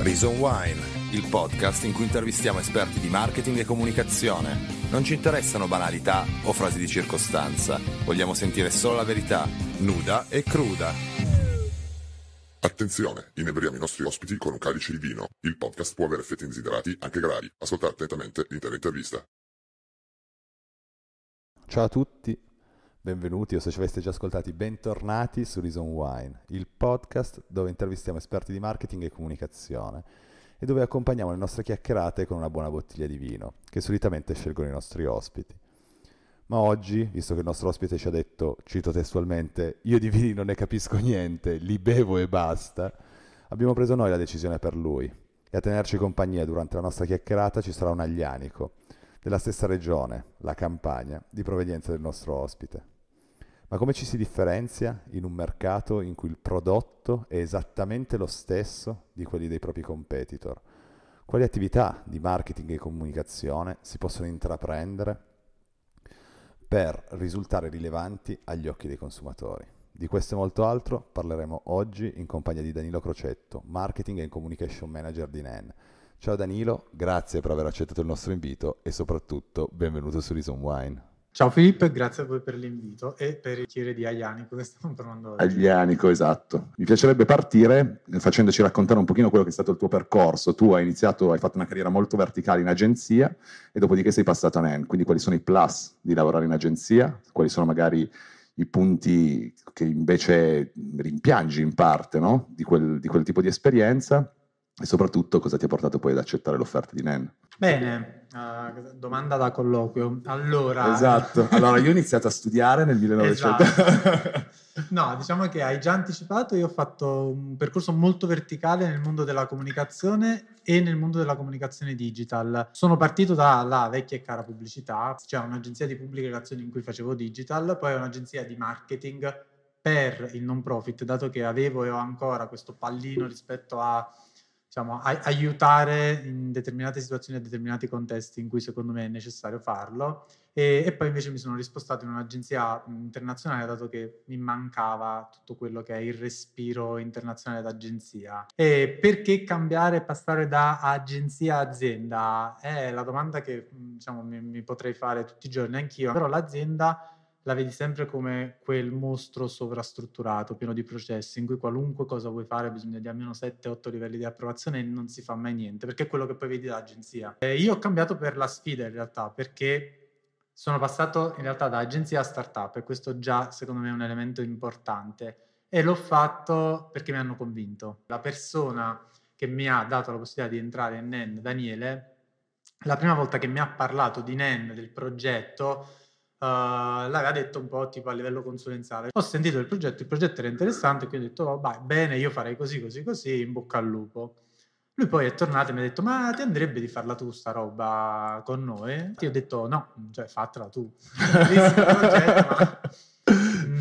Reason Wine, il podcast in cui intervistiamo esperti di marketing e comunicazione. Non ci interessano banalità o frasi di circostanza, vogliamo sentire solo la verità, nuda e cruda. Attenzione, inebriamo i nostri ospiti con un calice di vino. Il podcast può avere effetti indesiderati anche gravi. Ascoltate attentamente l'intera intervista. Ciao a tutti, benvenuti o se ci aveste già ascoltati, bentornati su Reason Wine, il podcast dove intervistiamo esperti di marketing e comunicazione e dove accompagniamo le nostre chiacchierate con una buona bottiglia di vino, che solitamente scelgono i nostri ospiti. Ma oggi, visto che il nostro ospite ci ha detto, cito testualmente, io di vini non ne capisco niente, li bevo e basta, abbiamo preso noi la decisione per lui e a tenerci compagnia durante la nostra chiacchierata ci sarà un aglianico della stessa regione, la Campania, di provenienza del nostro ospite. Ma come ci si differenzia in un mercato in cui il prodotto è esattamente lo stesso di quelli dei propri competitor? Quali attività di marketing e comunicazione si possono intraprendere per risultare rilevanti agli occhi dei consumatori? Di questo e molto altro parleremo oggi in compagnia di Danilo Crocetto, Marketing and Communication Manager di NEN. Ciao Danilo, grazie per aver accettato il nostro invito e soprattutto benvenuto su Reason Wine. Ciao Filippo, grazie a voi per l'invito e per il chiere di Aglianico che stiamo parlando oggi. Aglianico, esatto. Mi piacerebbe partire facendoci raccontare un pochino quello che è stato il tuo percorso. Tu hai iniziato, hai fatto una carriera molto verticale in agenzia e dopodiché sei passato a NEN. Quindi quali sono i plus di lavorare in agenzia? Quali sono magari i punti che invece rimpiangi in parte no? di, quel, di quel tipo di esperienza? E soprattutto cosa ti ha portato poi ad accettare l'offerta di NEN? Bene, uh, domanda da colloquio. Allora... Esatto, allora io ho iniziato a studiare nel 1900. Esatto. no, diciamo che hai già anticipato, io ho fatto un percorso molto verticale nel mondo della comunicazione e nel mondo della comunicazione digital. Sono partito dalla vecchia e cara pubblicità, cioè un'agenzia di pubbliche relazioni in cui facevo digital, poi un'agenzia di marketing per il non profit, dato che avevo e ho ancora questo pallino rispetto a diciamo, a- aiutare in determinate situazioni e determinati contesti in cui secondo me è necessario farlo. E, e, poi invece mi sono rispostato in un'agenzia internazionale dato che mi mancava tutto quello che è il respiro internazionale d'agenzia. E perché cambiare e passare da agenzia a azienda? È la domanda che diciamo, mi, mi potrei fare tutti i giorni anch'io, però l'azienda la vedi sempre come quel mostro sovrastrutturato, pieno di processi, in cui qualunque cosa vuoi fare bisogna di almeno 7-8 livelli di approvazione e non si fa mai niente, perché è quello che poi vedi dall'agenzia. Eh, io ho cambiato per la sfida in realtà, perché sono passato in realtà da agenzia a startup e questo già secondo me è un elemento importante e l'ho fatto perché mi hanno convinto. La persona che mi ha dato la possibilità di entrare in NEN, Daniele, la prima volta che mi ha parlato di NEN, del progetto, Uh, l'aveva detto un po' tipo a livello consulenziale. Ho sentito il progetto, il progetto era interessante, quindi ho detto, oh, vai, bene, io farei così, così, così, in bocca al lupo. Lui poi è tornato e mi ha detto, ma ti andrebbe di farla tu sta roba con noi? Io ho detto, no, cioè fatela tu. progetto,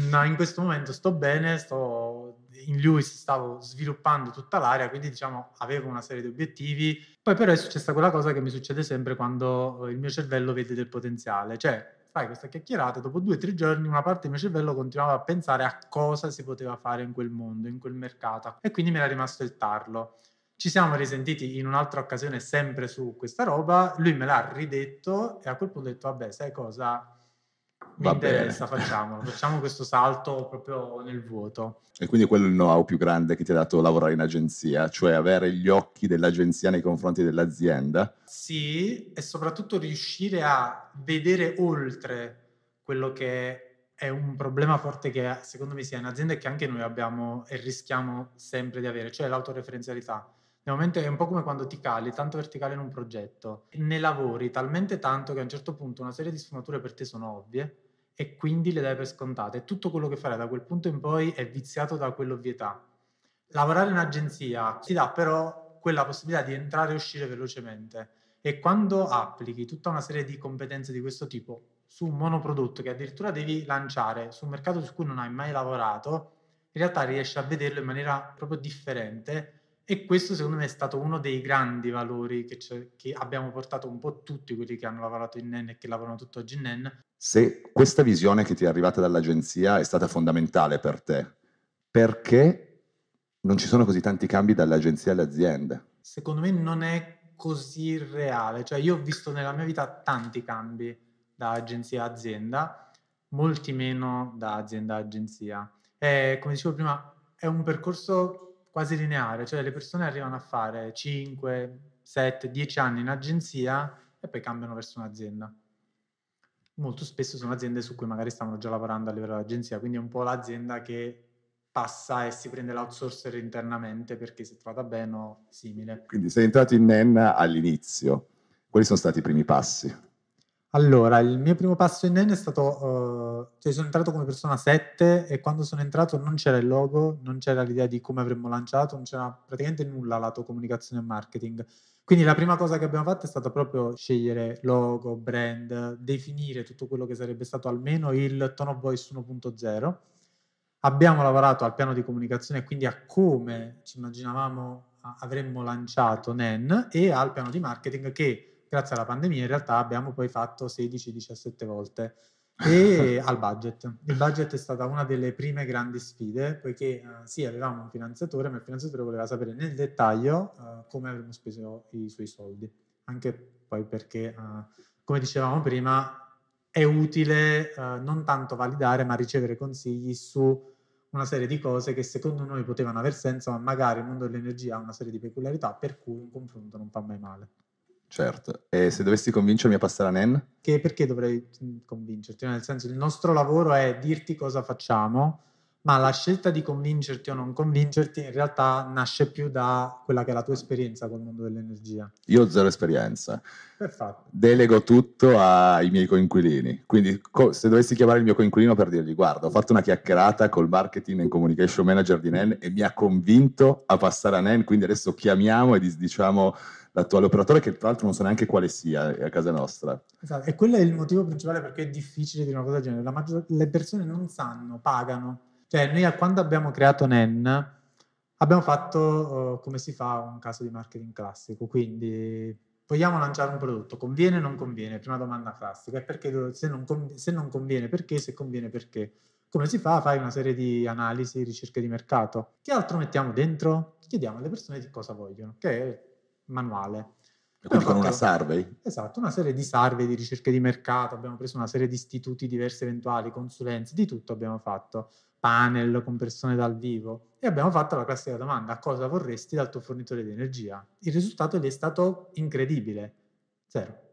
ma in questo momento sto bene, sto in Lewis stavo sviluppando tutta l'area, quindi diciamo avevo una serie di obiettivi. Poi però è successa quella cosa che mi succede sempre quando il mio cervello vede del potenziale, cioè fai questa chiacchierata, dopo due o tre giorni una parte del mio cervello continuava a pensare a cosa si poteva fare in quel mondo, in quel mercato e quindi mi era rimasto il tarlo. Ci siamo risentiti in un'altra occasione sempre su questa roba, lui me l'ha ridetto e a quel punto ho detto vabbè sai cosa, mi Va interessa, bene. facciamolo, facciamo questo salto proprio nel vuoto. E quindi quello è il know-how più grande che ti ha dato lavorare in agenzia, cioè avere gli occhi dell'agenzia nei confronti dell'azienda? Sì, e soprattutto riuscire a vedere oltre quello che è un problema forte che secondo me sia in azienda e che anche noi abbiamo e rischiamo sempre di avere, cioè l'autoreferenzialità. Nel momento è un po' come quando ti cali tanto verticale in un progetto, ne lavori talmente tanto che a un certo punto una serie di sfumature per te sono ovvie e quindi le dai per scontate. Tutto quello che farai da quel punto in poi è viziato da quell'ovvietà. Lavorare in agenzia ti dà però quella possibilità di entrare e uscire velocemente e quando applichi tutta una serie di competenze di questo tipo su un monoprodotto che addirittura devi lanciare su un mercato su cui non hai mai lavorato, in realtà riesci a vederlo in maniera proprio differente e questo secondo me è stato uno dei grandi valori che, che, abbiamo portato un po' tutti quelli che hanno lavorato in NEN e che lavorano tutt'oggi in NEN. Se questa visione che ti è arrivata dall'agenzia è stata fondamentale per te, perché non ci sono così tanti cambi dall'agenzia alle aziende? secondo me non è così reale. Cioè, io ho visto nella mia vita tanti cambi da agenzia a azienda, molti meno da azienda a agenzia. E, come dicevo prima, è un percorso quasi lineare, cioè le persone arrivano a fare 5, 7, 10 anni in agenzia e poi cambiano verso un'azienda. Molto spesso sono aziende su cui magari stavano già lavorando a livello di agenzia, quindi è un po' l'azienda che passa e si prende l'outsourcer internamente perché si è trovata bene o simile. Quindi sei entrato in NEN all'inizio. Quali sono stati i primi passi? Allora, il mio primo passo in NEN è stato, uh, cioè sono entrato come persona 7 e quando sono entrato non c'era il logo, non c'era l'idea di come avremmo lanciato, non c'era praticamente nulla lato comunicazione e marketing. Quindi la prima cosa che abbiamo fatto è stata proprio scegliere logo, brand, definire tutto quello che sarebbe stato almeno il tone of voice 1.0. Abbiamo lavorato al piano di comunicazione, quindi a come ci immaginavamo avremmo lanciato NEN e al piano di marketing che grazie alla pandemia in realtà abbiamo poi fatto 16-17 volte e al budget. Il budget è stata una delle prime grandi sfide, poiché uh, sì, avevamo un finanziatore, ma il finanziatore voleva sapere nel dettaglio uh, come avremmo speso i suoi soldi, anche poi perché, uh, come dicevamo prima, è utile non tanto validare, ma ricevere consigli su una serie di cose che secondo noi potevano aver senso, ma magari il mondo dell'energia ha una serie di peculiarità per cui un confronto non fa mai male. Certo, e se dovessi convincermi a passare a NEN? Che perché dovrei convincerti? Nel senso, il nostro lavoro è dirti cosa facciamo, ma la scelta di convincerti o non convincerti in realtà nasce più da quella che è la tua esperienza col mondo dell'energia. Io ho zero esperienza. Perfetto. Delego tutto ai miei coinquilini. Quindi co- se dovessi chiamare il mio coinquilino per dirgli guarda, ho fatto una chiacchierata col marketing and communication manager di NEN e mi ha convinto a passare a NEN, quindi adesso chiamiamo e diciamo l'attuale operatore che tra l'altro non so neanche quale sia a casa nostra. Esatto, e quello è il motivo principale perché è difficile dire una cosa del genere. La maggior, le persone non sanno, pagano. Cioè noi quando abbiamo creato NEN abbiamo fatto uh, come si fa un caso di marketing classico, quindi vogliamo lanciare un prodotto, conviene o non conviene? Prima domanda classica, è perché se non, conviene, se non conviene perché, se conviene perché. Come si fa? Fai una serie di analisi, ricerche di mercato. Che altro mettiamo dentro? Chiediamo alle persone di cosa vogliono, che è manuale. E quindi con una survey? Esatto, una serie di survey, di ricerche di mercato, abbiamo preso una serie di istituti diversi eventuali, consulenze, di tutto abbiamo fatto, panel con persone dal vivo e abbiamo fatto la classica domanda, cosa vorresti dal tuo fornitore di energia? Il risultato lì è stato incredibile, zero.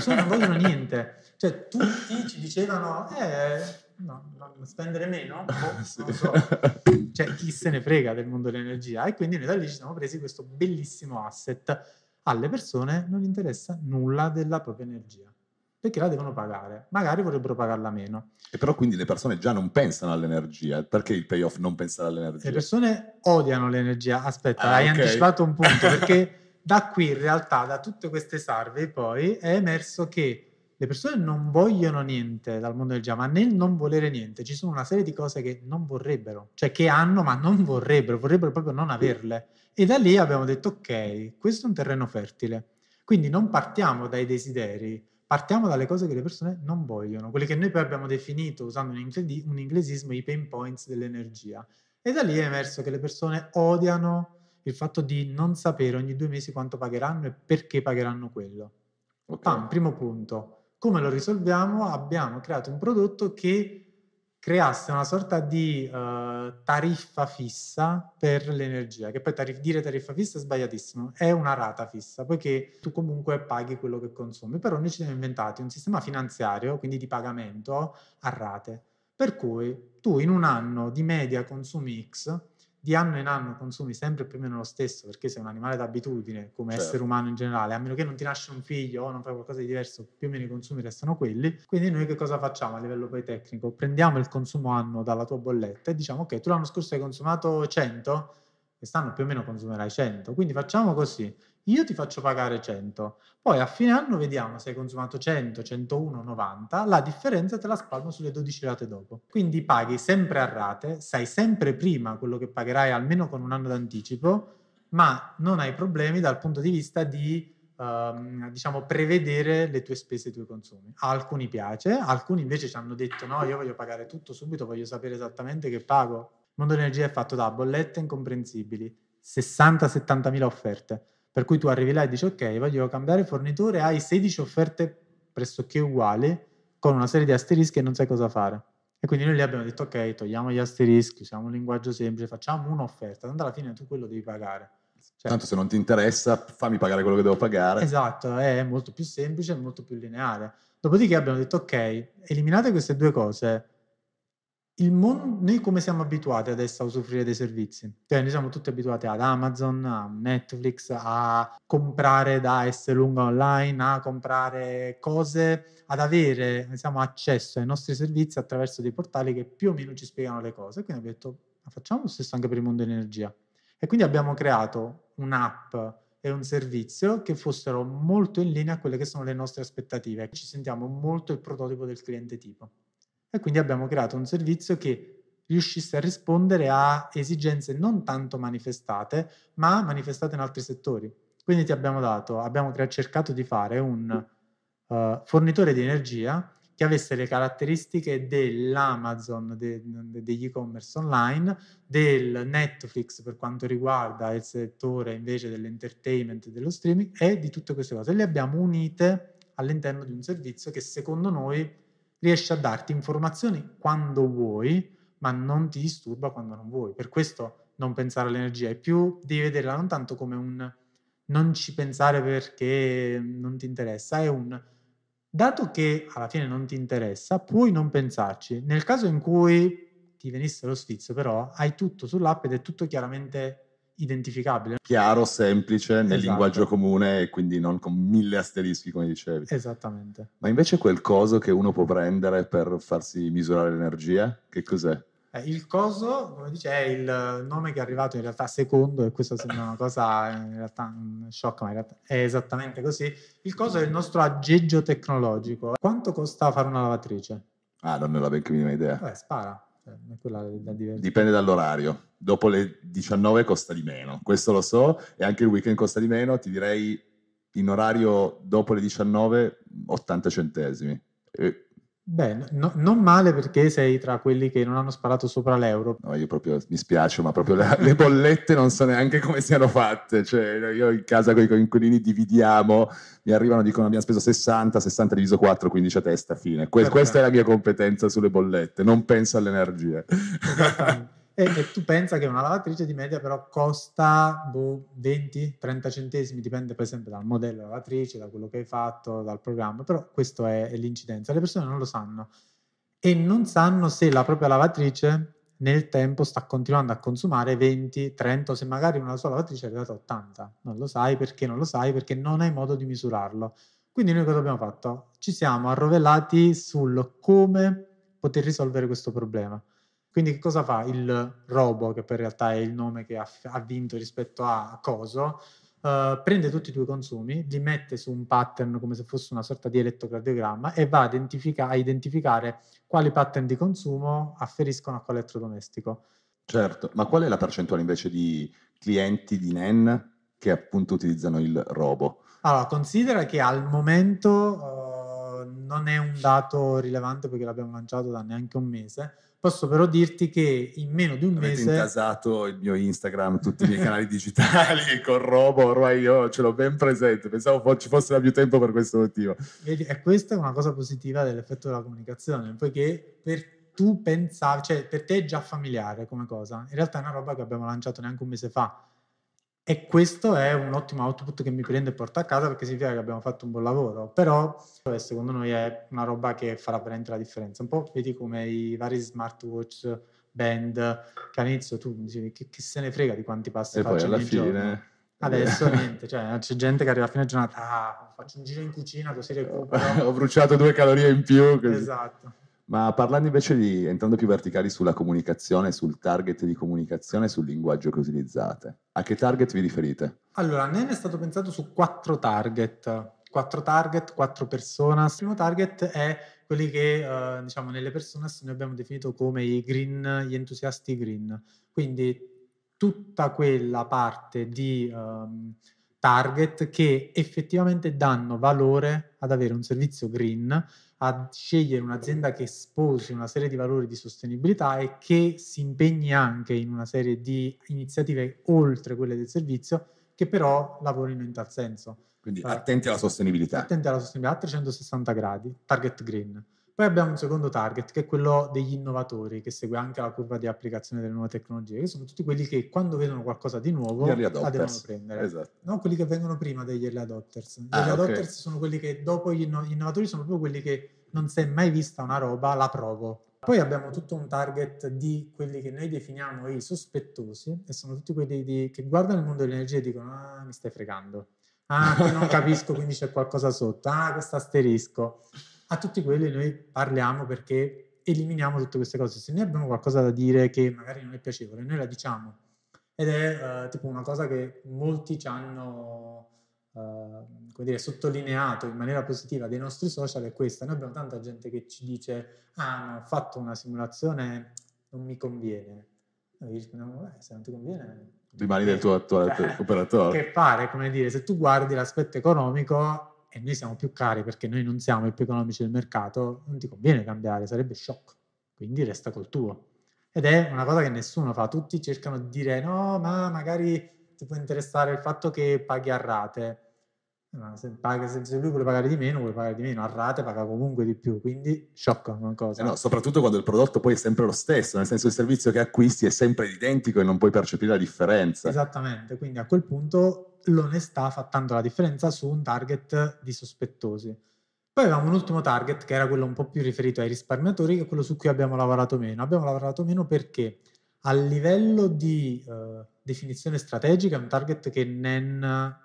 Cioè non vogliono niente, cioè tutti ci dicevano, eh, no, no, spendere meno, boh, sì. so. cioè chi se ne frega del mondo dell'energia e quindi noi da lì ci siamo presi questo bellissimo asset. Alle persone non interessa nulla della propria energia perché la devono pagare, magari vorrebbero pagarla meno. E però quindi le persone già non pensano all'energia, perché il payoff non pensare all'energia? Le persone odiano l'energia, aspetta, ah, hai okay. anticipato un punto, perché da qui in realtà, da tutte queste survey poi, è emerso che le persone non vogliono niente dal mondo del Java, ma nel non volere niente ci sono una serie di cose che non vorrebbero, cioè che hanno ma non vorrebbero, vorrebbero proprio non averle. E da lì abbiamo detto ok, questo è un terreno fertile. Quindi non partiamo dai desideri, partiamo dalle cose che le persone non vogliono, quelle che noi poi abbiamo definito usando un, inglesi- un inglesismo i pain points dell'energia. E da lì è emerso che le persone odiano il fatto di non sapere ogni due mesi quanto pagheranno e perché pagheranno quello. Okay. Pam, primo punto. Come lo risolviamo? Abbiamo creato un prodotto che creasse una sorta di uh, tariffa fissa per l'energia, che poi tarif- dire tariffa fissa è sbagliatissimo, è una rata fissa, poiché tu comunque paghi quello che consumi, però noi ci siamo inventati un sistema finanziario, quindi di pagamento a rate, per cui tu in un anno di media consumi X, di anno in anno consumi sempre più o meno lo stesso, perché sei un animale d'abitudine, come certo. essere umano in generale, a meno che non ti nasce un figlio o non fai qualcosa di diverso, più o meno i consumi restano quelli. Quindi noi che cosa facciamo a livello poi tecnico? Prendiamo il consumo anno dalla tua bolletta e diciamo ok, tu l'anno scorso hai consumato 100, quest'anno più o meno consumerai 100, quindi facciamo così io ti faccio pagare 100, poi a fine anno vediamo se hai consumato 100, 101, 90, la differenza te la spalmo sulle 12 rate dopo. Quindi paghi sempre a rate, sai sempre prima quello che pagherai almeno con un anno d'anticipo, ma non hai problemi dal punto di vista di Uh, diciamo, prevedere le tue spese e i tuoi consumi. A alcuni piace, alcuni invece ci hanno detto no, io voglio pagare tutto subito, voglio sapere esattamente che pago. Il mondo dell'energia è fatto da bollette incomprensibili, 60-70 mila offerte Per cui tu arrivi là e dici ok, voglio cambiare fornitore, hai 16 offerte pressoché uguali con una serie di asterischi e non sai cosa fare. E quindi noi lì abbiamo detto ok, togliamo gli asterischi, usiamo un linguaggio semplice, facciamo un'offerta, tanto alla fine tu quello devi pagare. Cioè, Tanto se non ti interessa, fammi pagare quello che devo pagare. Esatto, è molto più semplice, molto più lineare. Dopodiché abbiamo detto ok, eliminate queste due cose. Il mon- noi come siamo abituati adesso a usufruire dei servizi? Cioè, noi siamo tutti abituati ad Amazon, a Netflix, a comprare da S lunga online, a comprare cose, ad avere diciamo, accesso ai nostri servizi attraverso dei portali che più o meno ci spiegano le cose. Quindi abbiamo detto, ma facciamo lo stesso anche per il mondo dell'energia. E quindi abbiamo creato un'app e un servizio che fossero molto in linea a quelle che sono le nostre aspettative. Ci sentiamo molto il prototipo del cliente tipo. E quindi abbiamo creato un servizio che riuscisse a rispondere a esigenze non tanto manifestate, ma manifestate in altri settori. Quindi ti abbiamo dato, abbiamo cercato di fare un uh, fornitore di energia che avesse le caratteristiche dell'Amazon, de, de, degli e-commerce online, del Netflix per quanto riguarda il settore invece dell'entertainment e dello streaming e di tutte queste cose. Le abbiamo unite all'interno di un servizio che secondo noi riesce a darti informazioni quando vuoi, ma non ti disturba quando non vuoi. Per questo non pensare all'energia, è più devi vederla non tanto come un non ci pensare perché non ti interessa, è un Dato che alla fine non ti interessa, puoi non pensarci. Nel caso in cui ti venisse lo sfizio, però, hai tutto sull'app ed è tutto chiaramente identificabile. Chiaro, semplice, nel esatto. linguaggio comune e quindi non con mille asterischi, come dicevi. Esattamente. Ma invece quel coso che uno può prendere per farsi misurare l'energia, che cos'è? Eh, il coso, come dice, è il nome che è arrivato in realtà secondo, e questo sembra una cosa in realtà un shock, ma in realtà è esattamente così. Il coso è il nostro aggeggio tecnologico. Quanto costa fare una lavatrice? Ah, non ne ho la benché minima idea. Beh, spara. Cioè, da Dipende dall'orario. Dopo le 19 costa di meno, questo lo so, e anche il weekend costa di meno. Ti direi in orario dopo le 19 80 centesimi. E Beh, no, non male perché sei tra quelli che non hanno sparato sopra l'euro. No, io proprio mi spiace, ma proprio le, le bollette non so neanche come siano fatte. Cioè, io in casa con i coinquilini dividiamo, mi arrivano, dicono abbiamo speso 60, 60 diviso 4, 15 a testa, fine. Que- questa è la mia competenza sulle bollette, non penso all'energia. E, e, tu pensa che una lavatrice di media però costa boh, 20-30 centesimi, dipende per esempio dal modello lavatrice, da quello che hai fatto, dal programma, però questo è, è l'incidenza. Le persone non lo sanno e non sanno se la propria lavatrice nel tempo sta continuando a consumare 20, 30 o se magari una sola lavatrice è arrivata a 80. Non lo sai perché non lo sai perché non hai modo di misurarlo. Quindi noi cosa abbiamo fatto? Ci siamo arrovellati sul come poter risolvere questo problema. Quindi che cosa fa il Robo, che poi in realtà è il nome che ha, ha vinto rispetto a Coso? Uh, prende tutti i tuoi consumi, li mette su un pattern come se fosse una sorta di elettrocardiogramma e va a, identifica- a identificare quali pattern di consumo afferiscono a quale elettrodomestico. Certo, ma qual è la percentuale invece di clienti di NEN che appunto utilizzano il Robo? Allora, considera che al momento uh, non è un dato rilevante perché l'abbiamo lanciato da neanche un mese, Posso però dirti che in meno di un Avete mese... intasato il mio Instagram, tutti i miei canali digitali con Robo, ormai io ce l'ho ben presente, pensavo ci fosse da più tempo per questo motivo. Vedi, e questa è una cosa positiva dell'effetto della comunicazione, poiché per tu pensavi, cioè per te è già familiare come cosa, in realtà è una roba che abbiamo lanciato neanche un mese fa, e questo è un ottimo output che mi prende e porta a casa perché significa che abbiamo fatto un buon lavoro. Però secondo noi è una roba che farà veramente la differenza. Un po' vedi come i vari smartwatch, band, che all'inizio tu dicevi che, che se ne frega di quanti passi e faccio ogni fine... giorno. Adesso niente, cioè, c'è gente che arriva a fine giornata, ah, faccio un giro in cucina così recupero. Ho bruciato due calorie in più. Così. Esatto. Ma parlando invece di, entrando più verticali sulla comunicazione, sul target di comunicazione, sul linguaggio che utilizzate, a che target vi riferite? Allora, NEN è stato pensato su quattro target, quattro target, quattro personas. Il primo target è quelli che, uh, diciamo, nelle personas noi abbiamo definito come i green, gli entusiasti green. Quindi tutta quella parte di um, target che effettivamente danno valore ad avere un servizio green a scegliere un'azienda che sposi una serie di valori di sostenibilità e che si impegni anche in una serie di iniziative oltre quelle del servizio che però lavorino in tal senso. Quindi Eh, attenti alla sostenibilità. Attenti alla sostenibilità a 360 gradi, target green. Poi abbiamo un secondo target che è quello degli innovatori, che segue anche la curva di applicazione delle nuove tecnologie, che sono tutti quelli che quando vedono qualcosa di nuovo la devono prendere. Esatto. Non quelli che vengono prima degli early adopters. Gli Ah, early adopters sono quelli che dopo gli, inno- gli innovatori sono proprio quelli che non si è mai vista una roba, la provo. Poi abbiamo tutto un target di quelli che noi definiamo i sospettosi, e sono tutti quelli di- che guardano il mondo dell'energia e dicono: Ah, mi stai fregando. Ah, non capisco, quindi c'è qualcosa sotto. Ah, questo asterisco. A tutti quelli noi parliamo perché eliminiamo tutte queste cose. Se noi abbiamo qualcosa da dire che magari non è piacevole, noi la diciamo. Ed è eh, tipo una cosa che molti ci hanno eh, come dire, sottolineato in maniera positiva dei nostri social è questa. Noi abbiamo tanta gente che ci dice: Ah, ho fatto una simulazione, non mi conviene. Noi rispondiamo: "Beh, se non ti conviene, Rimani del tuo attuale operatore. Che pare, come dire, se tu guardi l'aspetto economico e noi siamo più cari perché noi non siamo i più economici del mercato, non ti conviene cambiare, sarebbe shock. Quindi resta col tuo. Ed è una cosa che nessuno fa, tutti cercano di dire no, ma magari ti può interessare il fatto che paghi a rate. Se, paga- se- lui vuole pagare di meno, vuole pagare di meno, a rate paga comunque di più, quindi shock una cosa. Eh no, soprattutto quando il prodotto poi è sempre lo stesso, nel senso il servizio che acquisti è sempre identico e non puoi percepire la differenza. Esattamente, quindi a quel punto l'onestà fa tanto la differenza su un target di sospettosi. Poi avevamo un ultimo target che era quello un po' più riferito ai risparmiatori, che è quello su cui abbiamo lavorato meno. Abbiamo lavorato meno perché a livello di eh, definizione strategica è un target che NEN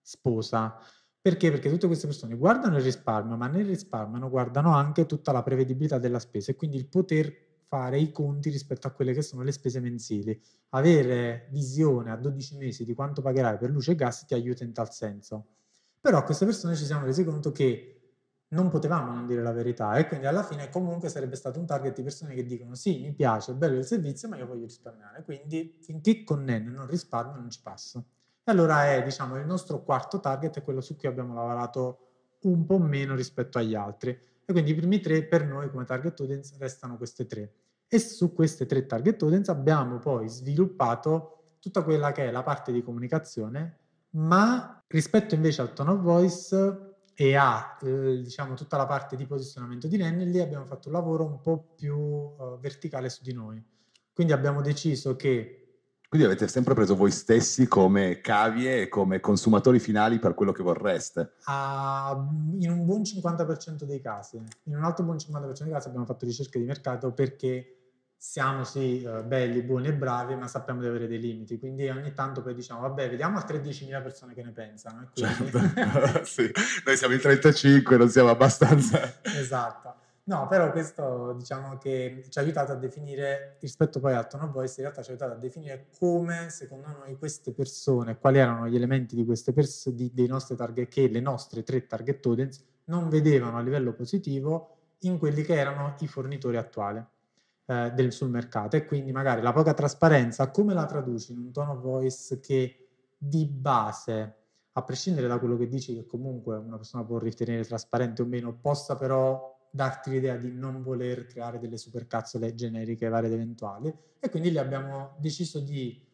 sposa. Perché? Perché tutte queste persone guardano il risparmio, ma nel risparmio guardano anche tutta la prevedibilità della spesa e quindi il poter fare i conti rispetto a quelle che sono le spese mensili avere visione a 12 mesi di quanto pagherai per luce e gas ti aiuta in tal senso. Però queste persone ci siamo resi conto che non potevamo non dire la verità e quindi alla fine comunque sarebbe stato un target di persone che dicono sì, mi piace, è bello il servizio, ma io voglio risparmiare. Quindi finché con NEN non risparmio non ci passo. E allora è, diciamo, il nostro quarto target è quello su cui abbiamo lavorato un po' meno rispetto agli altri. E quindi i primi tre per noi come target audience restano queste tre. E su queste tre target audience abbiamo poi sviluppato tutta quella che è la parte di comunicazione, ma rispetto invece al tone of voice e a eh, diciamo tutta la parte di posizionamento di NEN, lì abbiamo fatto un lavoro un po' più eh, verticale su di noi. Quindi abbiamo deciso che Quindi avete sempre preso voi stessi come cavie e come consumatori finali per quello che vorreste. a- in un buon 50% dei casi, in un altro buon 50% dei casi abbiamo fatto ricerche di mercato perché siamo sì eh, belli, buoni e bravi, ma sappiamo di avere dei limiti. Quindi ogni tanto poi diciamo, vabbè, vediamo altre 10.000 persone che ne pensano. Quindi... Certo. Sì, Noi siamo in 35, non siamo abbastanza... Esatto. No, però questo diciamo che ci ha aiutato a definire, rispetto poi al tone of voice, in realtà ci ha aiutato a definire come secondo noi queste persone, quali erano gli elementi di queste persone, dei nostri target, che le nostre tre target audience non vedevano a livello positivo in quelli che erano i fornitori attuali eh, del, sul mercato. E quindi magari la poca trasparenza, come la traduci in un tone of voice che di base a prescindere da quello che dici, che comunque una persona può ritenere trasparente o meno, possa però darti l'idea di non voler creare delle supercazzole generiche varie ed eventuali. E quindi lì abbiamo deciso di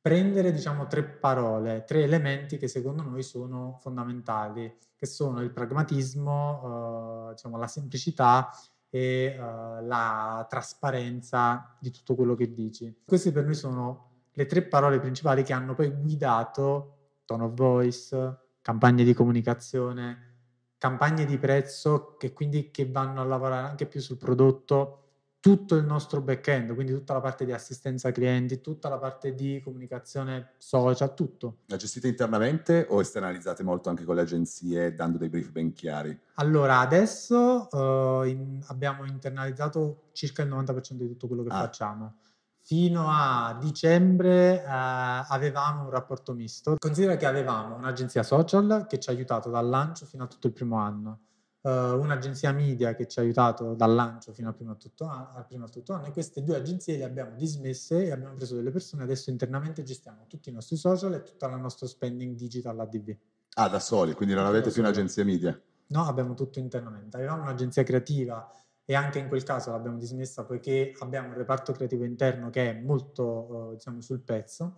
prendere, diciamo, tre parole, tre elementi che secondo noi sono fondamentali, che sono il pragmatismo, eh, diciamo, la semplicità e eh, la trasparenza di tutto quello che dici. Queste per noi sono le tre parole principali che hanno poi guidato tone of voice, campagne di comunicazione, campagne di prezzo che quindi che vanno a lavorare anche più sul prodotto, tutto il nostro back-end, quindi tutta la parte di assistenza clienti, tutta la parte di comunicazione social, tutto. La gestite internamente o esternalizzate molto anche con le agenzie dando dei brief ben chiari? Allora, adesso eh, in- abbiamo internalizzato circa il 90% di tutto quello che Ah. facciamo. Fino a dicembre eh, avevamo un rapporto misto. Considera che avevamo un'agenzia social che ci ha aiutato dal lancio fino a tutto il primo anno, eh, un'agenzia media che ci ha aiutato dal lancio fino al primo, tutto a- al primo tutto anno e queste due agenzie le abbiamo dismesse e abbiamo preso delle persone. Adesso internamente gestiamo tutti i nostri social e tutta la nostra spending digital ADV. Ah, da soli, quindi non avete più un'agenzia media. No, abbiamo tutto internamente. Avevamo un'agenzia creativa e anche in quel caso l'abbiamo dismessa poiché abbiamo un reparto creativo interno che è molto, eh, diciamo, sul pezzo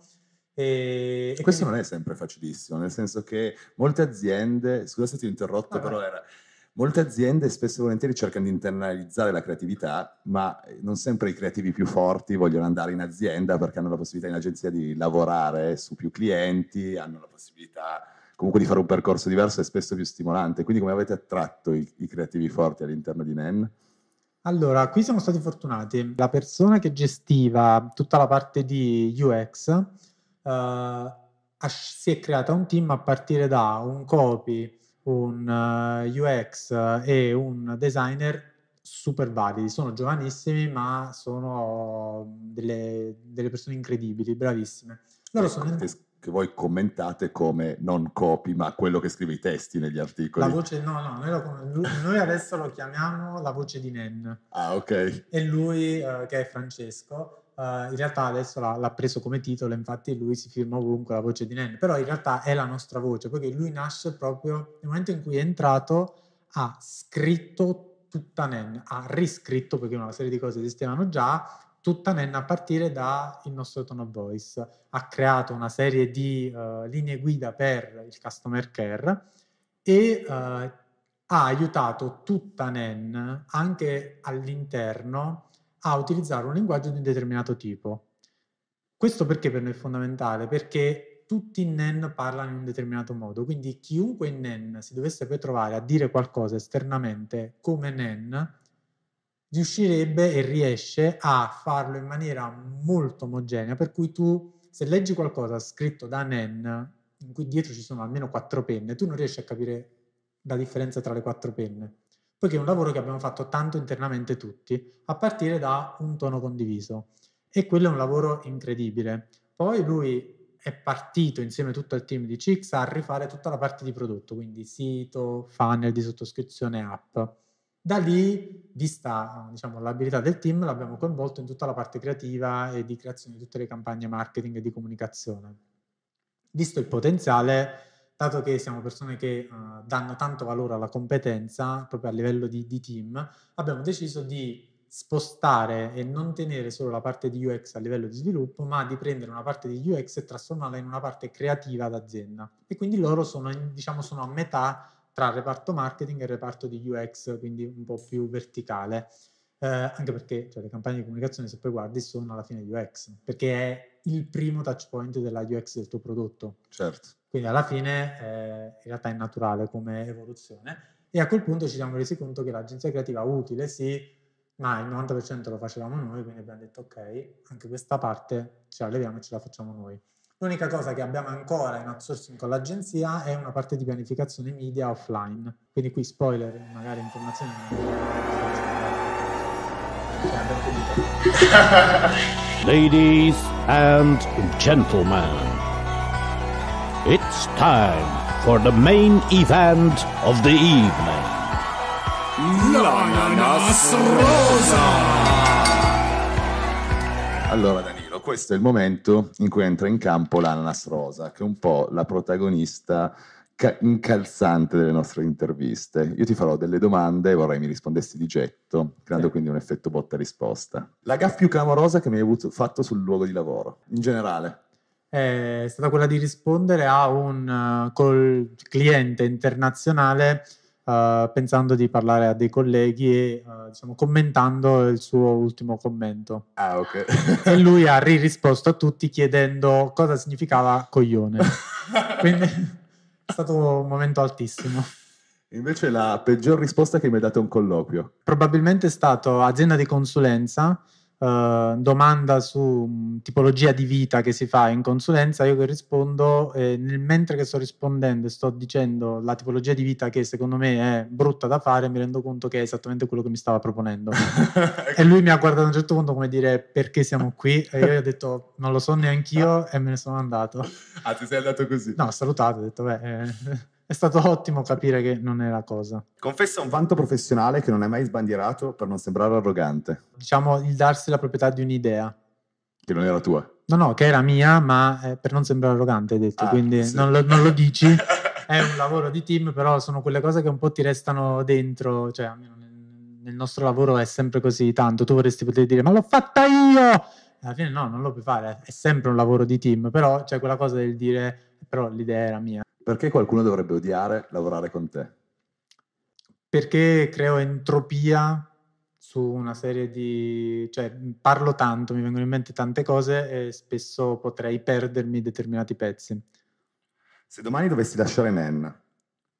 E, e Questo quindi- non è sempre facilissimo, nel senso che molte aziende, scusa se ti ho interrotto, Vai, però vai. era... Molte aziende spesso e volentieri cercano di internalizzare la creatività, ma non sempre i creativi più forti vogliono andare in azienda perché hanno la possibilità in agenzia di lavorare su più clienti, hanno la possibilità comunque di fare un percorso diverso e spesso più stimolante. Quindi come avete attratto i, i creativi forti all'interno di NEN? Allora, qui siamo stati fortunati. La persona che gestiva tutta la parte di UX eh, si è creata un team a partire da un copy, un eh, UX e un designer super validi. Sono giovanissimi, ma sono delle, delle persone incredibili, bravissime. Loro sono che, che voi commentate come non copy, ma quello che scrive i testi negli articoli. la voce, no, no, noi, lo- noi adesso lo chiamiamo la voce di Nen. Ah, ok. E lui, eh, che è Francesco, eh, in realtà adesso l'ha, l'ha preso come titolo, infatti lui si firma ovunque la voce di Nen, però in realtà è la nostra voce, perché lui nasce proprio nel momento in cui è entrato, ha scritto tutta Nen, ha riscritto, perché una serie di cose esistevano già, tutta Nen a partire dal nostro tone of voice. Ha creato una serie di eh, linee guida per il customer care e eh, ha aiutato tutta NEN anche all'interno a utilizzare un linguaggio di un determinato tipo. Questo perché per noi è fondamentale? Perché tutti in NEN parlano in un determinato modo, quindi chiunque in NEN si dovesse poi trovare a dire qualcosa esternamente come NEN, riuscirebbe e riesce a farlo in maniera molto omogenea, per cui tu se leggi qualcosa scritto da NEN, in cui dietro ci sono almeno quattro penne, tu non riesci a capire la differenza tra le quattro penne, poiché è un lavoro che abbiamo fatto tanto internamente tutti, a partire da un tono condiviso. E quello è un lavoro incredibile. Poi lui è partito insieme a tutto il team di Cix a rifare tutta la parte di prodotto, quindi sito, funnel di sottoscrizione, app. Da lì, vista diciamo, l'abilità del team, l'abbiamo coinvolto in tutta la parte creativa e di creazione di tutte le campagne marketing e di comunicazione. Visto il potenziale, dato che siamo persone che uh, danno tanto valore alla competenza, proprio a livello di, di, team, abbiamo deciso di spostare e non tenere solo la parte di UX a livello di sviluppo, ma di prendere una parte di UX e trasformarla in una parte creativa d'azienda. E quindi loro sono, diciamo, sono a metà tra il reparto marketing e il reparto di UX, quindi un po' più verticale. Eh, anche perché cioè, le campagne di comunicazione, se poi guardi, sono alla fine UX, perché è il primo touch point della UX del tuo prodotto. Certo. Quindi alla fine eh, in realtà è naturale come evoluzione. E a quel punto ci siamo resi conto che l'agenzia creativa utile sì, ma il 90% lo facevamo noi, quindi abbiamo detto ok, anche questa parte ce la leviamo e ce la facciamo noi. L'unica cosa che abbiamo ancora in outsourcing con l'agenzia è una parte di pianificazione media offline. Quindi qui spoiler, magari informazioni Ladies and gentlemen, it's time for the main event of the evening. L'ananas rosa! Allora Danilo, questo è il momento in cui entra in campo l'ananas rosa, che è un po' la protagonista ca- incalzante delle nostre interviste. Io ti farò delle domande e vorrei mi rispondessi di getto, creando Sì. quindi un effetto botta-risposta. La gaff più clamorosa che mi hai avuto, fatto sul luogo di lavoro, in generale. è stata quella di rispondere a un uh, cliente internazionale uh, pensando di parlare a dei colleghi e uh, diciamo, commentando il suo ultimo commento. Ah, ok. E lui ha risposto a tutti chiedendo cosa significava coglione. Quindi è stato un momento altissimo. Invece la peggior risposta che mi hai dato a un colloquio. Probabilmente è stato azienda di consulenza, eh, domanda su mh, tipologia di vita che si fa in consulenza, io che rispondo, eh, nel mentre che sto rispondendo e sto dicendo la tipologia di vita che secondo me è brutta da fare, mi rendo conto che è esattamente quello che mi stava proponendo. e lui mi ha guardato a un certo punto come dire perché siamo qui e io gli ho detto non lo so neanch'io e me ne sono andato. ah, ti sei andato così? No, ho salutato, ho detto beh, eh, è stato ottimo capire che non è la cosa. Confessa un vanto professionale che non hai mai sbandierato per non sembrare arrogante, Diciamo il darsi la proprietà di un'idea. che non era tua. No, no, che era mia, ma eh, per non sembrare arrogante hai detto, Ah, quindi sì. non, lo, non lo dici. È un lavoro di team, però sono quelle cose che un po' ti restano dentro, cioè almeno nel nostro lavoro è sempre così tanto. Tu vorresti poter dire, ma l'ho fatta io! alla fine no, non lo puoi fare, è sempre un lavoro di team, però c'è quella cosa del dire, però l'idea era mia. Perché qualcuno dovrebbe odiare lavorare con te? Perché creo entropia su una serie di... cioè parlo tanto, mi vengono in mente tante cose e spesso potrei perdermi determinati pezzi. Se domani dovessi lasciare Nen,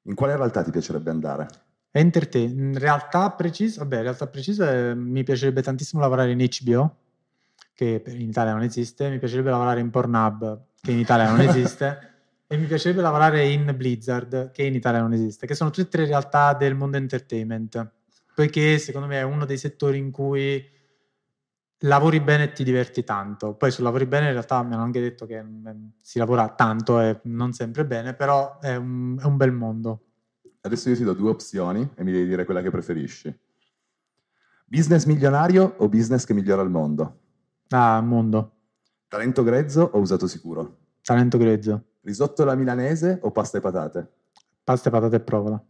in quale realtà ti piacerebbe andare? Entertain, in realtà precisa, vabbè, in realtà precisa eh, mi piacerebbe tantissimo lavorare in HBO, che in Italia non esiste, mi piacerebbe lavorare in Pornhub, che in Italia non esiste, e mi piacerebbe lavorare in Blizzard, che in Italia non esiste, che sono tutte e tre realtà del mondo entertainment, poiché secondo me è uno dei settori in cui lavori bene e ti diverti tanto. Poi sul lavori bene in realtà mi hanno anche detto che mm, si lavora tanto e non sempre bene, però è un, è un bel mondo. Adesso io ti do due opzioni e mi devi dire quella che preferisci. Business milionario o business che migliora il mondo? Ah, mondo, Talento grezzo o usato sicuro? talento grezzo, Risotto alla milanese o pasta e patate? pasta e patate e provola.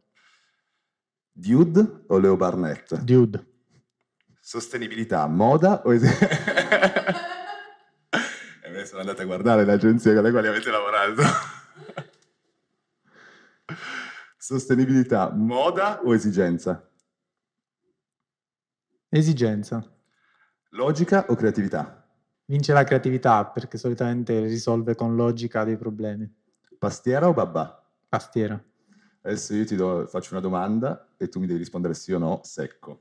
Dude o Leo Barnett? Dude. Sostenibilità, moda o... es- e me sono andate a guardare le agenzie con le quali avete lavorato. Sostenibilità, moda o esigenza? Esigenza. Logica o creatività? Vince la creatività perché solitamente risolve con logica dei problemi. Pastiera o babà? Pastiera. Adesso io ti do- faccio una domanda e tu mi devi rispondere sì o no, secco.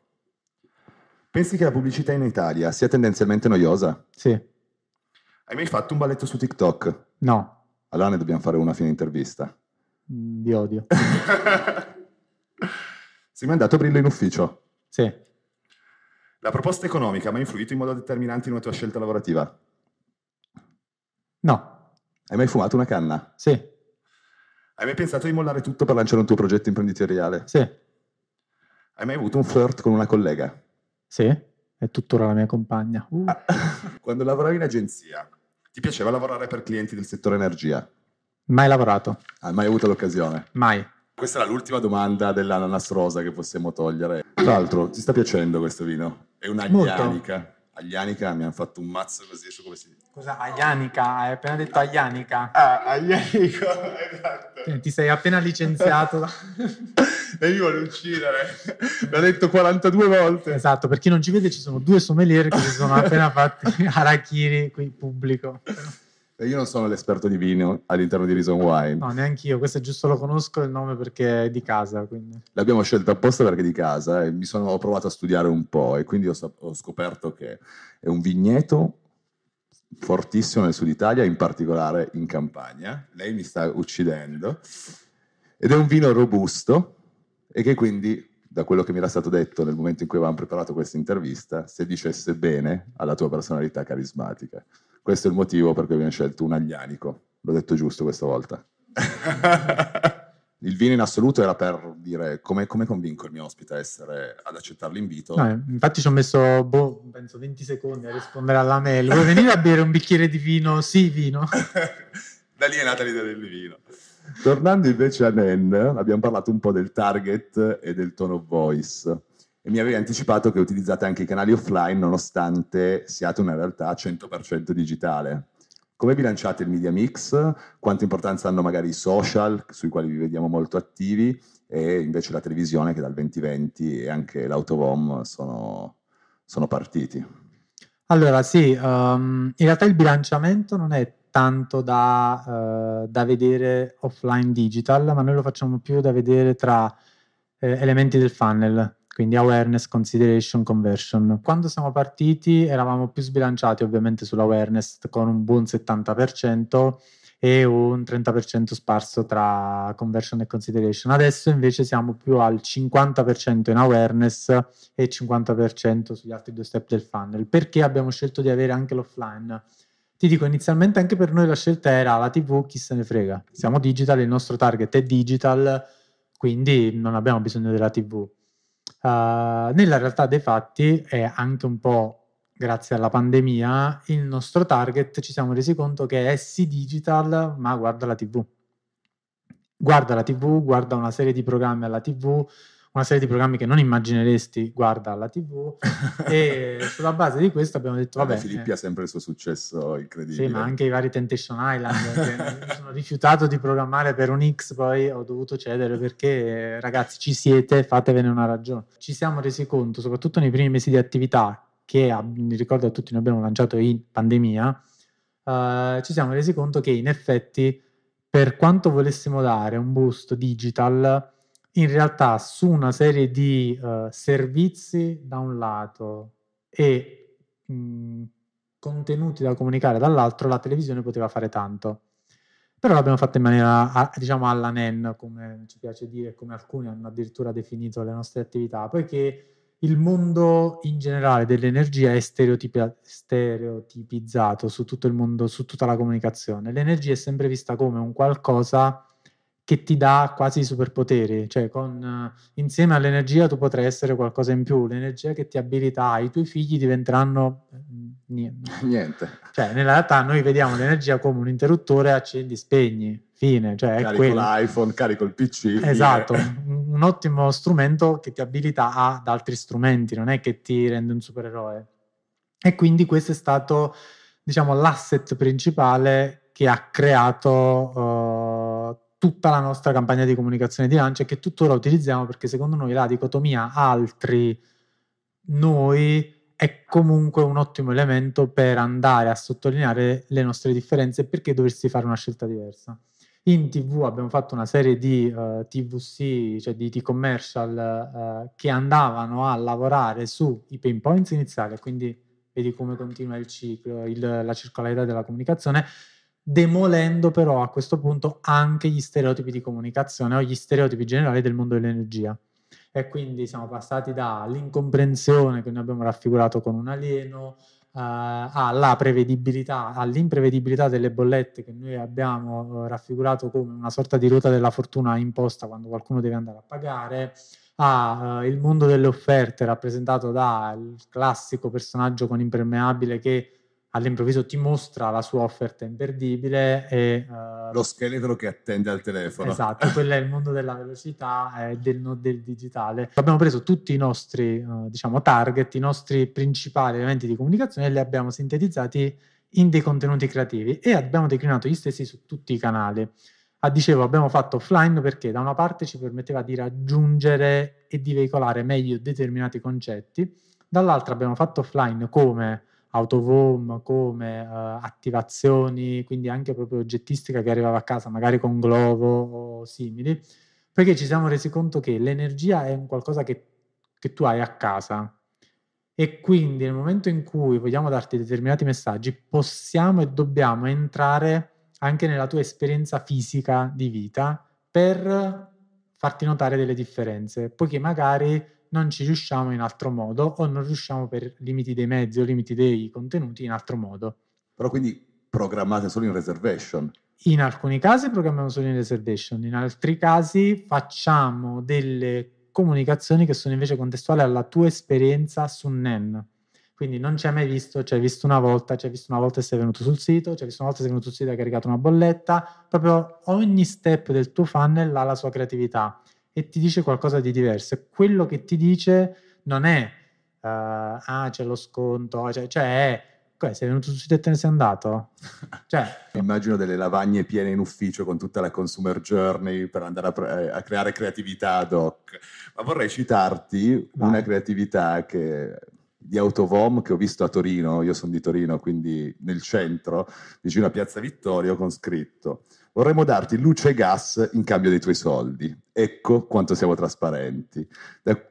Pensi che la pubblicità in Italia sia tendenzialmente noiosa? Sì. Hai mai fatto un balletto su TikTok? No. Allora ne dobbiamo fare una a fine intervista. Mm, Vi odio. Sei mandato Brillo in ufficio. Sì. La proposta economica ha mai influito in modo determinante in una tua scelta lavorativa? No. Hai mai fumato una canna? Sì. Hai mai pensato di mollare tutto per lanciare un tuo progetto imprenditoriale? Sì. Hai mai avuto un flirt con una collega? Sì. È tuttora la mia compagna. Uh. Quando lavoravi in agenzia, ti piaceva lavorare per clienti del settore energia? Mai lavorato. Hai mai avuto l'occasione? Mai. Questa è l'ultima domanda dell'ananas rosa che possiamo togliere. Tra l'altro, ti sta piacendo questo vino? È un'aglianica. Aglianica mi hanno fatto un mazzo così su come si dice. Cosa? Aglianica? Hai appena detto Aglianica? Ah, aglianico, esatto. Ti sei appena licenziato. da- E mi vuole uccidere. L'ha detto 42 volte. esatto, per chi non ci vede ci sono due sommelier che si sono appena fatti Harakiri qui in pubblico. Io non sono l'esperto di vino all'interno di Reason Wine. No, neanche io, questo è giusto lo conosco il nome perché è di casa, quindi. L'abbiamo scelto apposta perché è di casa e mi sono, ho provato a studiare un po' e quindi ho, ho scoperto che è un vigneto fortissimo nel sud Italia, in particolare in Campania. Lei mi sta uccidendo. Ed è un vino robusto e che quindi, da quello che mi era stato detto nel momento in cui avevamo preparato questa intervista, si dicesse bene alla tua personalità carismatica. Questo è il motivo per cui abbiamo scelto un aglianico. L'ho detto giusto questa volta. il vino in assoluto era per dire come, come convinco il mio ospite a essere, ad accettare l'invito. No, eh, infatti ci ho messo, boh, penso 20 secondi a rispondere alla mail. Vuoi venire a bere un bicchiere di vino? Sì, vino. da lì è nata l'idea del vino. Tornando invece a Nen, abbiamo parlato un po' del target e del tone of voice. E mi avevi anticipato che utilizzate anche i canali offline nonostante siate una realtà 100% digitale. Come bilanciate il media mix? Quanta importanza hanno magari i social, sui quali vi vediamo molto attivi, e invece la televisione che dal 2020 e anche l'autovom sono, sono partiti? Allora, sì, um, in realtà il bilanciamento non è tanto da, uh, da vedere offline digital, ma noi lo facciamo più da vedere tra eh, elementi del funnel, quindi awareness, consideration, conversion. Quando siamo partiti eravamo più sbilanciati ovviamente sull'awareness con un buon 70% e un 30% sparso tra conversion e consideration. Adesso invece siamo più al 50% in awareness e 50% sugli altri due step del funnel. Perché abbiamo scelto di avere anche l'offline? Ti dico, inizialmente anche per noi la scelta era la TV, chi se ne frega. Siamo digital, il nostro target è digital, quindi non abbiamo bisogno della TV. Uh, nella realtà dei fatti è anche un po' grazie alla pandemia il nostro target ci siamo resi conto che è sì digital ma guarda la tv guarda la tv guarda una serie di programmi alla tv una serie di programmi che non immagineresti guarda alla TV e sulla base di questo abbiamo detto vabbè Filippi eh, ha sempre il suo successo incredibile. sì, ma anche i vari Temptation Island mi sono rifiutato di programmare per un X poi ho dovuto cedere perché ragazzi ci siete fatevene una ragione. Ci siamo resi conto soprattutto nei primi mesi di attività che mi ricordo a tutti noi abbiamo lanciato in pandemia eh, ci siamo resi conto che in effetti per quanto volessimo dare un boost digital in realtà su una serie di eh, servizi da un lato e mh, contenuti da comunicare dall'altro, la televisione poteva fare tanto. Però l'abbiamo fatta in maniera, diciamo, alla NEN, come ci piace dire, come alcuni hanno addirittura definito le nostre attività, poiché il mondo in generale dell'energia è stereotipi- stereotipizzato su tutto il mondo, su tutta la comunicazione. L'energia è sempre vista come un qualcosa che ti dà quasi superpoteri, cioè con, eh, insieme all'energia tu potrai essere qualcosa in più, l'energia che ti abilita, i tuoi figli diventeranno eh, niente. Niente. Cioè, nella realtà noi vediamo l'energia come un interruttore, accendi, spegni, fine, cioè Carico quello. l'iPhone, carico il PC. Esatto, un, un ottimo strumento che ti abilita ad altri strumenti, non è che ti rende un supereroe. E quindi questo è stato, diciamo, l'asset principale che ha creato eh, tutta la nostra campagna di comunicazione di lancio e che tuttora utilizziamo perché secondo noi la dicotomia altri noi è comunque un ottimo elemento per andare a sottolineare le nostre differenze perché dovresti fare una scelta diversa. In TV abbiamo fatto una serie di eh, TVC, cioè di T-commercial, eh, che andavano a lavorare sui pain points iniziali, quindi vedi come continua il ciclo, il- la circolarità della comunicazione, demolendo però a questo punto anche gli stereotipi di comunicazione o gli stereotipi generali del mondo dell'energia. E quindi siamo passati dall'incomprensione che noi abbiamo raffigurato con un alieno, eh, alla prevedibilità, all'imprevedibilità delle bollette che noi abbiamo eh, raffigurato come una sorta di ruota della fortuna imposta quando qualcuno deve andare a pagare, a eh, il mondo delle offerte rappresentato dal classico personaggio con impermeabile che all'improvviso ti mostra la sua offerta imperdibile e eh, Lo scheletro che attende al telefono. Esatto, quello è il mondo della velocità e del, no- del digitale. Abbiamo preso tutti i nostri, eh, diciamo, target, i nostri principali elementi di comunicazione e li abbiamo sintetizzati in dei contenuti creativi e abbiamo declinato gli stessi su tutti i canali. Ah, dicevo, abbiamo fatto offline perché da una parte ci permetteva di raggiungere e di veicolare meglio determinati concetti, dall'altra abbiamo fatto offline come autovom, come eh, attivazioni, quindi anche proprio oggettistica che arrivava a casa, magari con Glovo o simili, perché ci siamo resi conto che l'energia è un qualcosa che, che tu hai a casa. E quindi nel momento in cui vogliamo darti determinati messaggi, possiamo e dobbiamo entrare anche nella tua esperienza fisica di vita per farti notare delle differenze, poiché magari non ci riusciamo in altro modo o non riusciamo per limiti dei mezzi o limiti dei contenuti in altro modo. Però quindi programmate solo in reservation. In alcuni casi programmiamo solo in reservation, in altri casi facciamo delle comunicazioni che sono invece contestuali alla tua esperienza su NEN. Quindi non ci hai mai visto, ci hai visto una volta, ci hai visto una volta e sei venuto sul sito, ci hai visto una volta e sei venuto sul sito e hai caricato una bolletta, proprio ogni step del tuo funnel ha la sua creatività e ti dice qualcosa di diverso. E quello che ti dice non è eh, ah c'è lo sconto, cioè, cioè è "Cioè, sei venuto sito e te ne sei andato? cioè, Immagino delle lavagne piene in ufficio con tutta la consumer journey per andare a, pre- a creare creatività ad hoc. Ma vorrei citarti Vai. una creatività che- di Autovom che ho visto a Torino, io sono di Torino, quindi nel centro, vicino a Piazza Vittorio, con scritto vorremmo darti luce e gas in cambio dei tuoi soldi. Ecco quanto siamo trasparenti.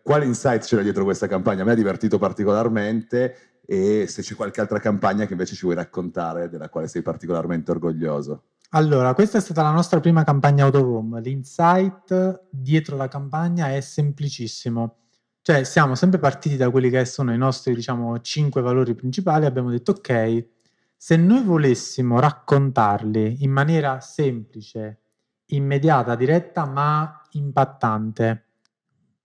Quale insight c'era dietro questa campagna? A me ha divertito particolarmente e se c'è qualche altra campagna che invece ci vuoi raccontare, della quale sei particolarmente orgoglioso. Allora, questa è stata la nostra prima campagna Autovom. L'insight dietro la campagna è semplicissimo. Cioè, siamo sempre partiti da quelli che sono i nostri, diciamo, cinque valori principali. Abbiamo detto, ok, se noi volessimo raccontarli in maniera semplice, immediata, diretta, ma impattante,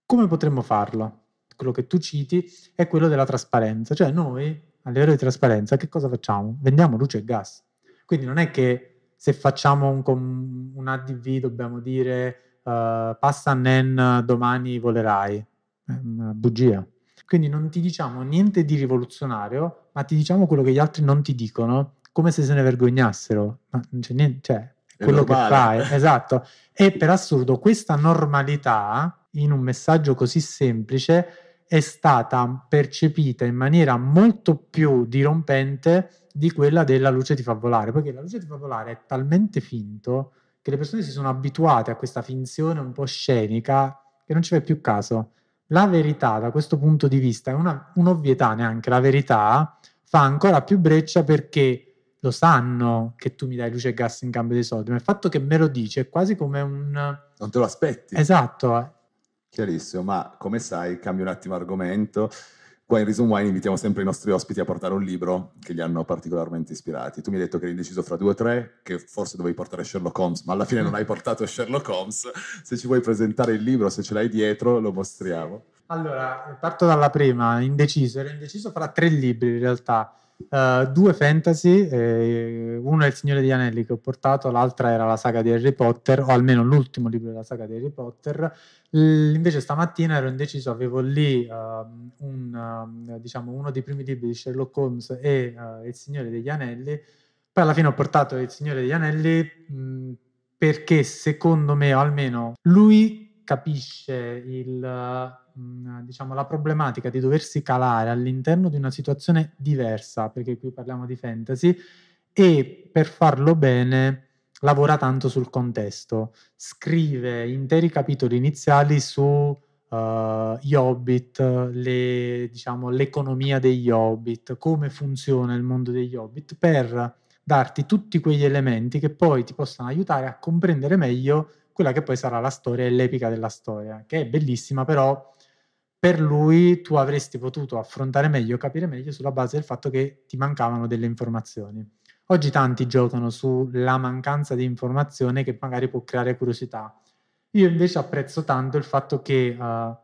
come potremmo farlo? Quello che tu citi è quello della trasparenza. Cioè, noi, a livello di trasparenza, che cosa facciamo? Vendiamo luce e gas. Quindi non è che se facciamo un, com- un ADV dobbiamo dire passa a Nen domani volerai. È una bugia. Quindi non ti diciamo niente di rivoluzionario, ma ti diciamo quello che gli altri non ti dicono, come se se ne vergognassero. Ma non c'è niente, cioè, quello che fai, esatto. E per assurdo, questa normalità in un messaggio così semplice è stata percepita in maniera molto più dirompente di quella della luce ti fa volare, perché la luce ti fa volare è talmente finto che le persone si sono abituate a questa finzione un po' scenica che non ci fai più caso. La verità, da questo punto di vista, è una, un'ovvietà neanche, la verità fa ancora più breccia perché lo sanno che tu mi dai luce e gas in cambio dei soldi, ma il fatto che me lo dici è quasi come un... Non te lo aspetti. Esatto. Chiarissimo, ma come sai, cambio un attimo argomento. Qua in Reason Wine invitiamo sempre i nostri ospiti a portare un libro che li hanno particolarmente ispirati. Tu mi hai detto che eri indeciso fra due o tre, che forse dovevi portare Sherlock Holmes, ma alla fine non hai portato Sherlock Holmes. Se ci vuoi presentare il libro, se ce l'hai dietro, lo mostriamo. Allora, parto dalla prima, indeciso. Ero indeciso fra tre libri in realtà. Eh, due fantasy, eh, uno è Il Signore degli Anelli che ho portato, l'altra era la saga di Harry Potter, o almeno l'ultimo libro della saga di Harry Potter. L- invece stamattina ero indeciso, avevo lì ehm, un, ehm, diciamo, uno dei primi libri di Sherlock Holmes e eh, Il Signore degli Anelli. Poi alla fine ho portato Il Signore degli Anelli mh, perché secondo me, o almeno lui capisce il, mh, diciamo, la problematica di doversi calare all'interno di una situazione diversa, perché qui parliamo di fantasy, e per farlo bene lavora tanto sul contesto, scrive interi capitoli iniziali su eh, gli hobbit, le- diciamo, l'economia degli hobbit, come funziona il mondo degli hobbit, per darti tutti quegli elementi che poi ti possano aiutare a comprendere meglio quella che poi sarà la storia e l'epica della storia, che è bellissima, però per lui tu avresti potuto affrontare meglio, capire meglio sulla base del fatto che ti mancavano delle informazioni. Oggi tanti giocano sulla mancanza di informazione che magari può creare curiosità. Io invece apprezzo tanto il fatto che eh,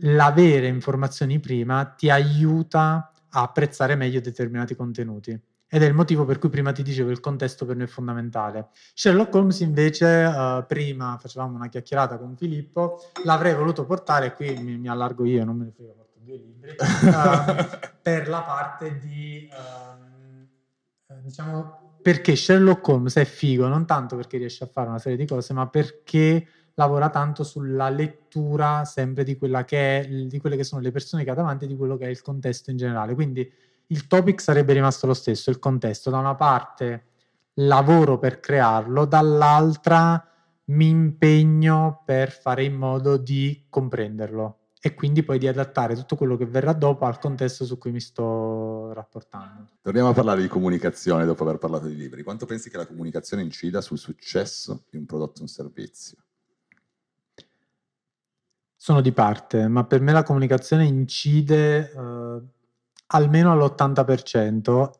l'avere informazioni prima ti aiuta a apprezzare meglio determinati contenuti. Ed è il motivo per cui prima ti dicevo il contesto per noi è fondamentale. Sherlock Holmes invece, eh, prima facevamo una chiacchierata con Filippo, l'avrei voluto portare, qui mi, mi allargo io, non me ne frega, porto due libri, ehm, per la parte di, ehm, eh, diciamo, perché Sherlock Holmes è figo, non tanto perché riesce a fare una serie di cose, ma perché lavora tanto sulla lettura sempre di, quella che è, di quelle che sono le persone che ha davanti e di quello che è il contesto in generale. Quindi il topic sarebbe rimasto lo stesso, il contesto. Da una parte lavoro per crearlo, dall'altra mi impegno per fare in modo di comprenderlo e quindi poi di adattare tutto quello che verrà dopo al contesto su cui mi sto rapportando. Torniamo a parlare di comunicazione dopo aver parlato di libri. Quanto pensi che la comunicazione incida sul successo di un prodotto o un servizio? Sono di parte, ma per me la comunicazione incide eh, almeno all'80%,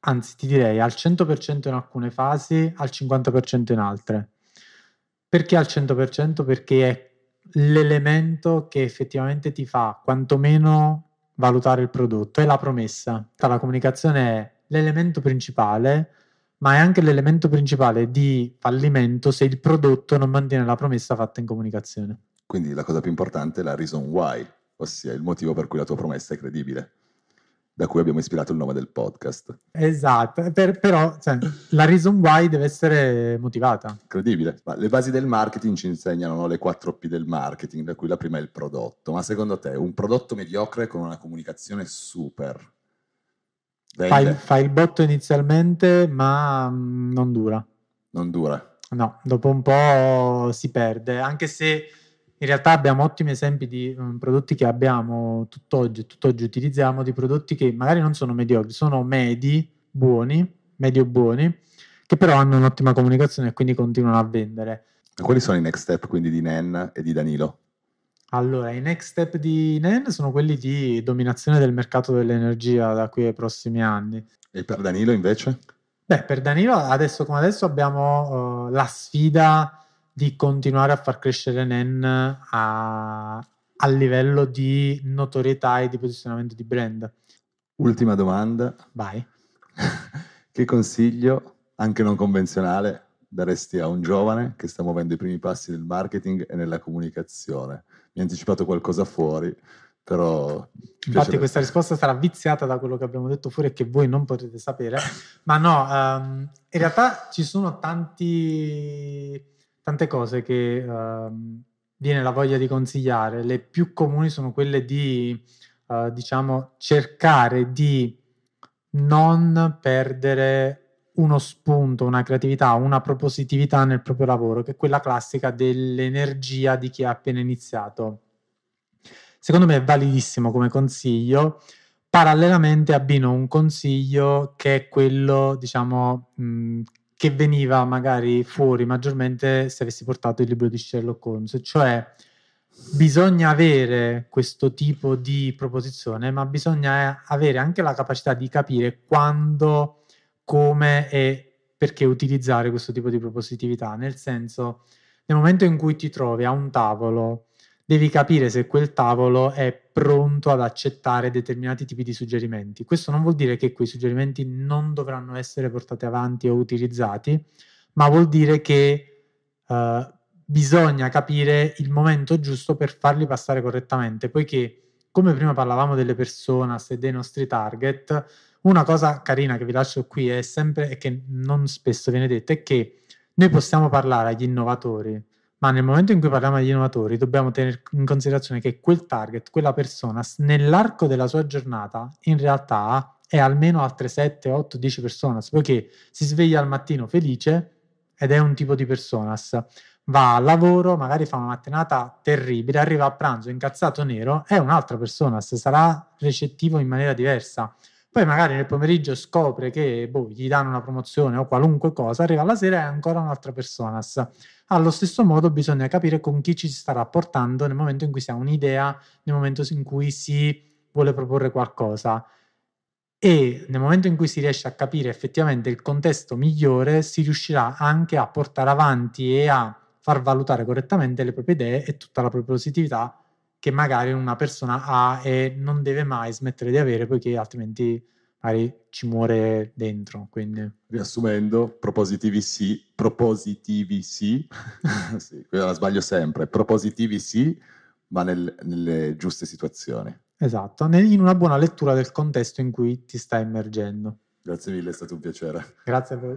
anzi ti direi al 100% in alcune fasi, al 50% in altre. Perché al 100%? Perché è l'elemento che effettivamente ti fa quantomeno valutare il prodotto, è la promessa. La comunicazione è l'elemento principale, ma è anche l'elemento principale di fallimento se il prodotto non mantiene la promessa fatta in comunicazione. Quindi la cosa più importante è la reason why, ossia il motivo per cui la tua promessa è credibile, da cui abbiamo ispirato il nome del podcast. Esatto, per- però cioè, la reason why deve essere motivata. Credibile. Ma le basi del marketing ci insegnano no, le 4 P del marketing, da cui la prima è il prodotto. Ma secondo te un prodotto mediocre con una comunicazione super Fai, fai il botto inizialmente, ma mm, non dura. Non dura. No, dopo un po' si perde, anche se in realtà abbiamo ottimi esempi di mm, prodotti che abbiamo tutt'oggi, tutt'oggi utilizziamo, di prodotti che magari non sono mediocri, sono medi, buoni, medio buoni, che però hanno un'ottima comunicazione e quindi continuano a vendere. Quali sono i next step quindi di Nen e di Danilo? Allora, i next step di NEN sono quelli di dominazione del mercato dell'energia da qui ai prossimi anni. E per Danilo invece? Beh, per Danilo, adesso come adesso abbiamo eh, la sfida di continuare a far crescere NEN a, a livello di notorietà e di posizionamento di brand. Ultima domanda. Vai. che consiglio, anche non convenzionale, daresti a un giovane che sta muovendo i primi passi nel marketing e nella comunicazione? Mi ha anticipato qualcosa fuori, però... Infatti questa risposta sarà viziata da quello che abbiamo detto fuori e che voi non potete sapere, ma no, um, in realtà ci sono tanti, tante cose che um, viene la voglia di consigliare. Le più comuni sono quelle di, uh, diciamo, cercare di non perdere uno spunto, una creatività, una propositività nel proprio lavoro, che è quella classica dell'energia di chi ha appena iniziato. Secondo me è validissimo come consiglio. Parallelamente abbino un consiglio che è quello, diciamo, mh, che veniva magari fuori maggiormente se avessi portato il libro di Sherlock Holmes, cioè bisogna avere questo tipo di proposizione, ma bisogna avere anche la capacità di capire quando come e perché utilizzare questo tipo di propositività, nel senso nel momento in cui ti trovi a un tavolo devi capire se quel tavolo è pronto ad accettare determinati tipi di suggerimenti. Questo non vuol dire che quei suggerimenti non dovranno essere portati avanti o utilizzati, ma vuol dire che uh, bisogna capire il momento giusto per farli passare correttamente, poiché come prima parlavamo delle personas e dei nostri target, una cosa carina che vi lascio qui è sempre, e che non spesso viene detta, è che noi possiamo parlare agli innovatori, ma nel momento in cui parliamo agli innovatori dobbiamo tenere in considerazione che quel target, quella persona, nell'arco della sua giornata, in realtà è almeno altre 7, 8, 10 personas, poiché si sveglia al mattino felice ed è un tipo di personas, va al lavoro, magari fa una mattinata terribile, arriva a pranzo incazzato nero, è un'altra persona, sarà recettivo in maniera diversa. Poi magari nel pomeriggio scopre che boh, gli danno una promozione o qualunque cosa, arriva la sera e è ancora un'altra persona. Allo stesso modo bisogna capire con chi ci si sta rapportando nel momento in cui si ha un'idea, nel momento in cui si vuole proporre qualcosa. E nel momento in cui si riesce a capire effettivamente il contesto migliore, si riuscirà anche a portare avanti e a far valutare correttamente le proprie idee e tutta la propria positività che magari una persona ha e non deve mai smettere di avere poiché altrimenti magari ci muore dentro. Quindi. Riassumendo, propositivi sì, propositivi sì, sì quella la sbaglio sempre, propositivi sì, ma nel, nelle giuste situazioni. Esatto, in una buona lettura del contesto in cui ti stai immergendo. Grazie mille, è stato un piacere. Grazie a voi.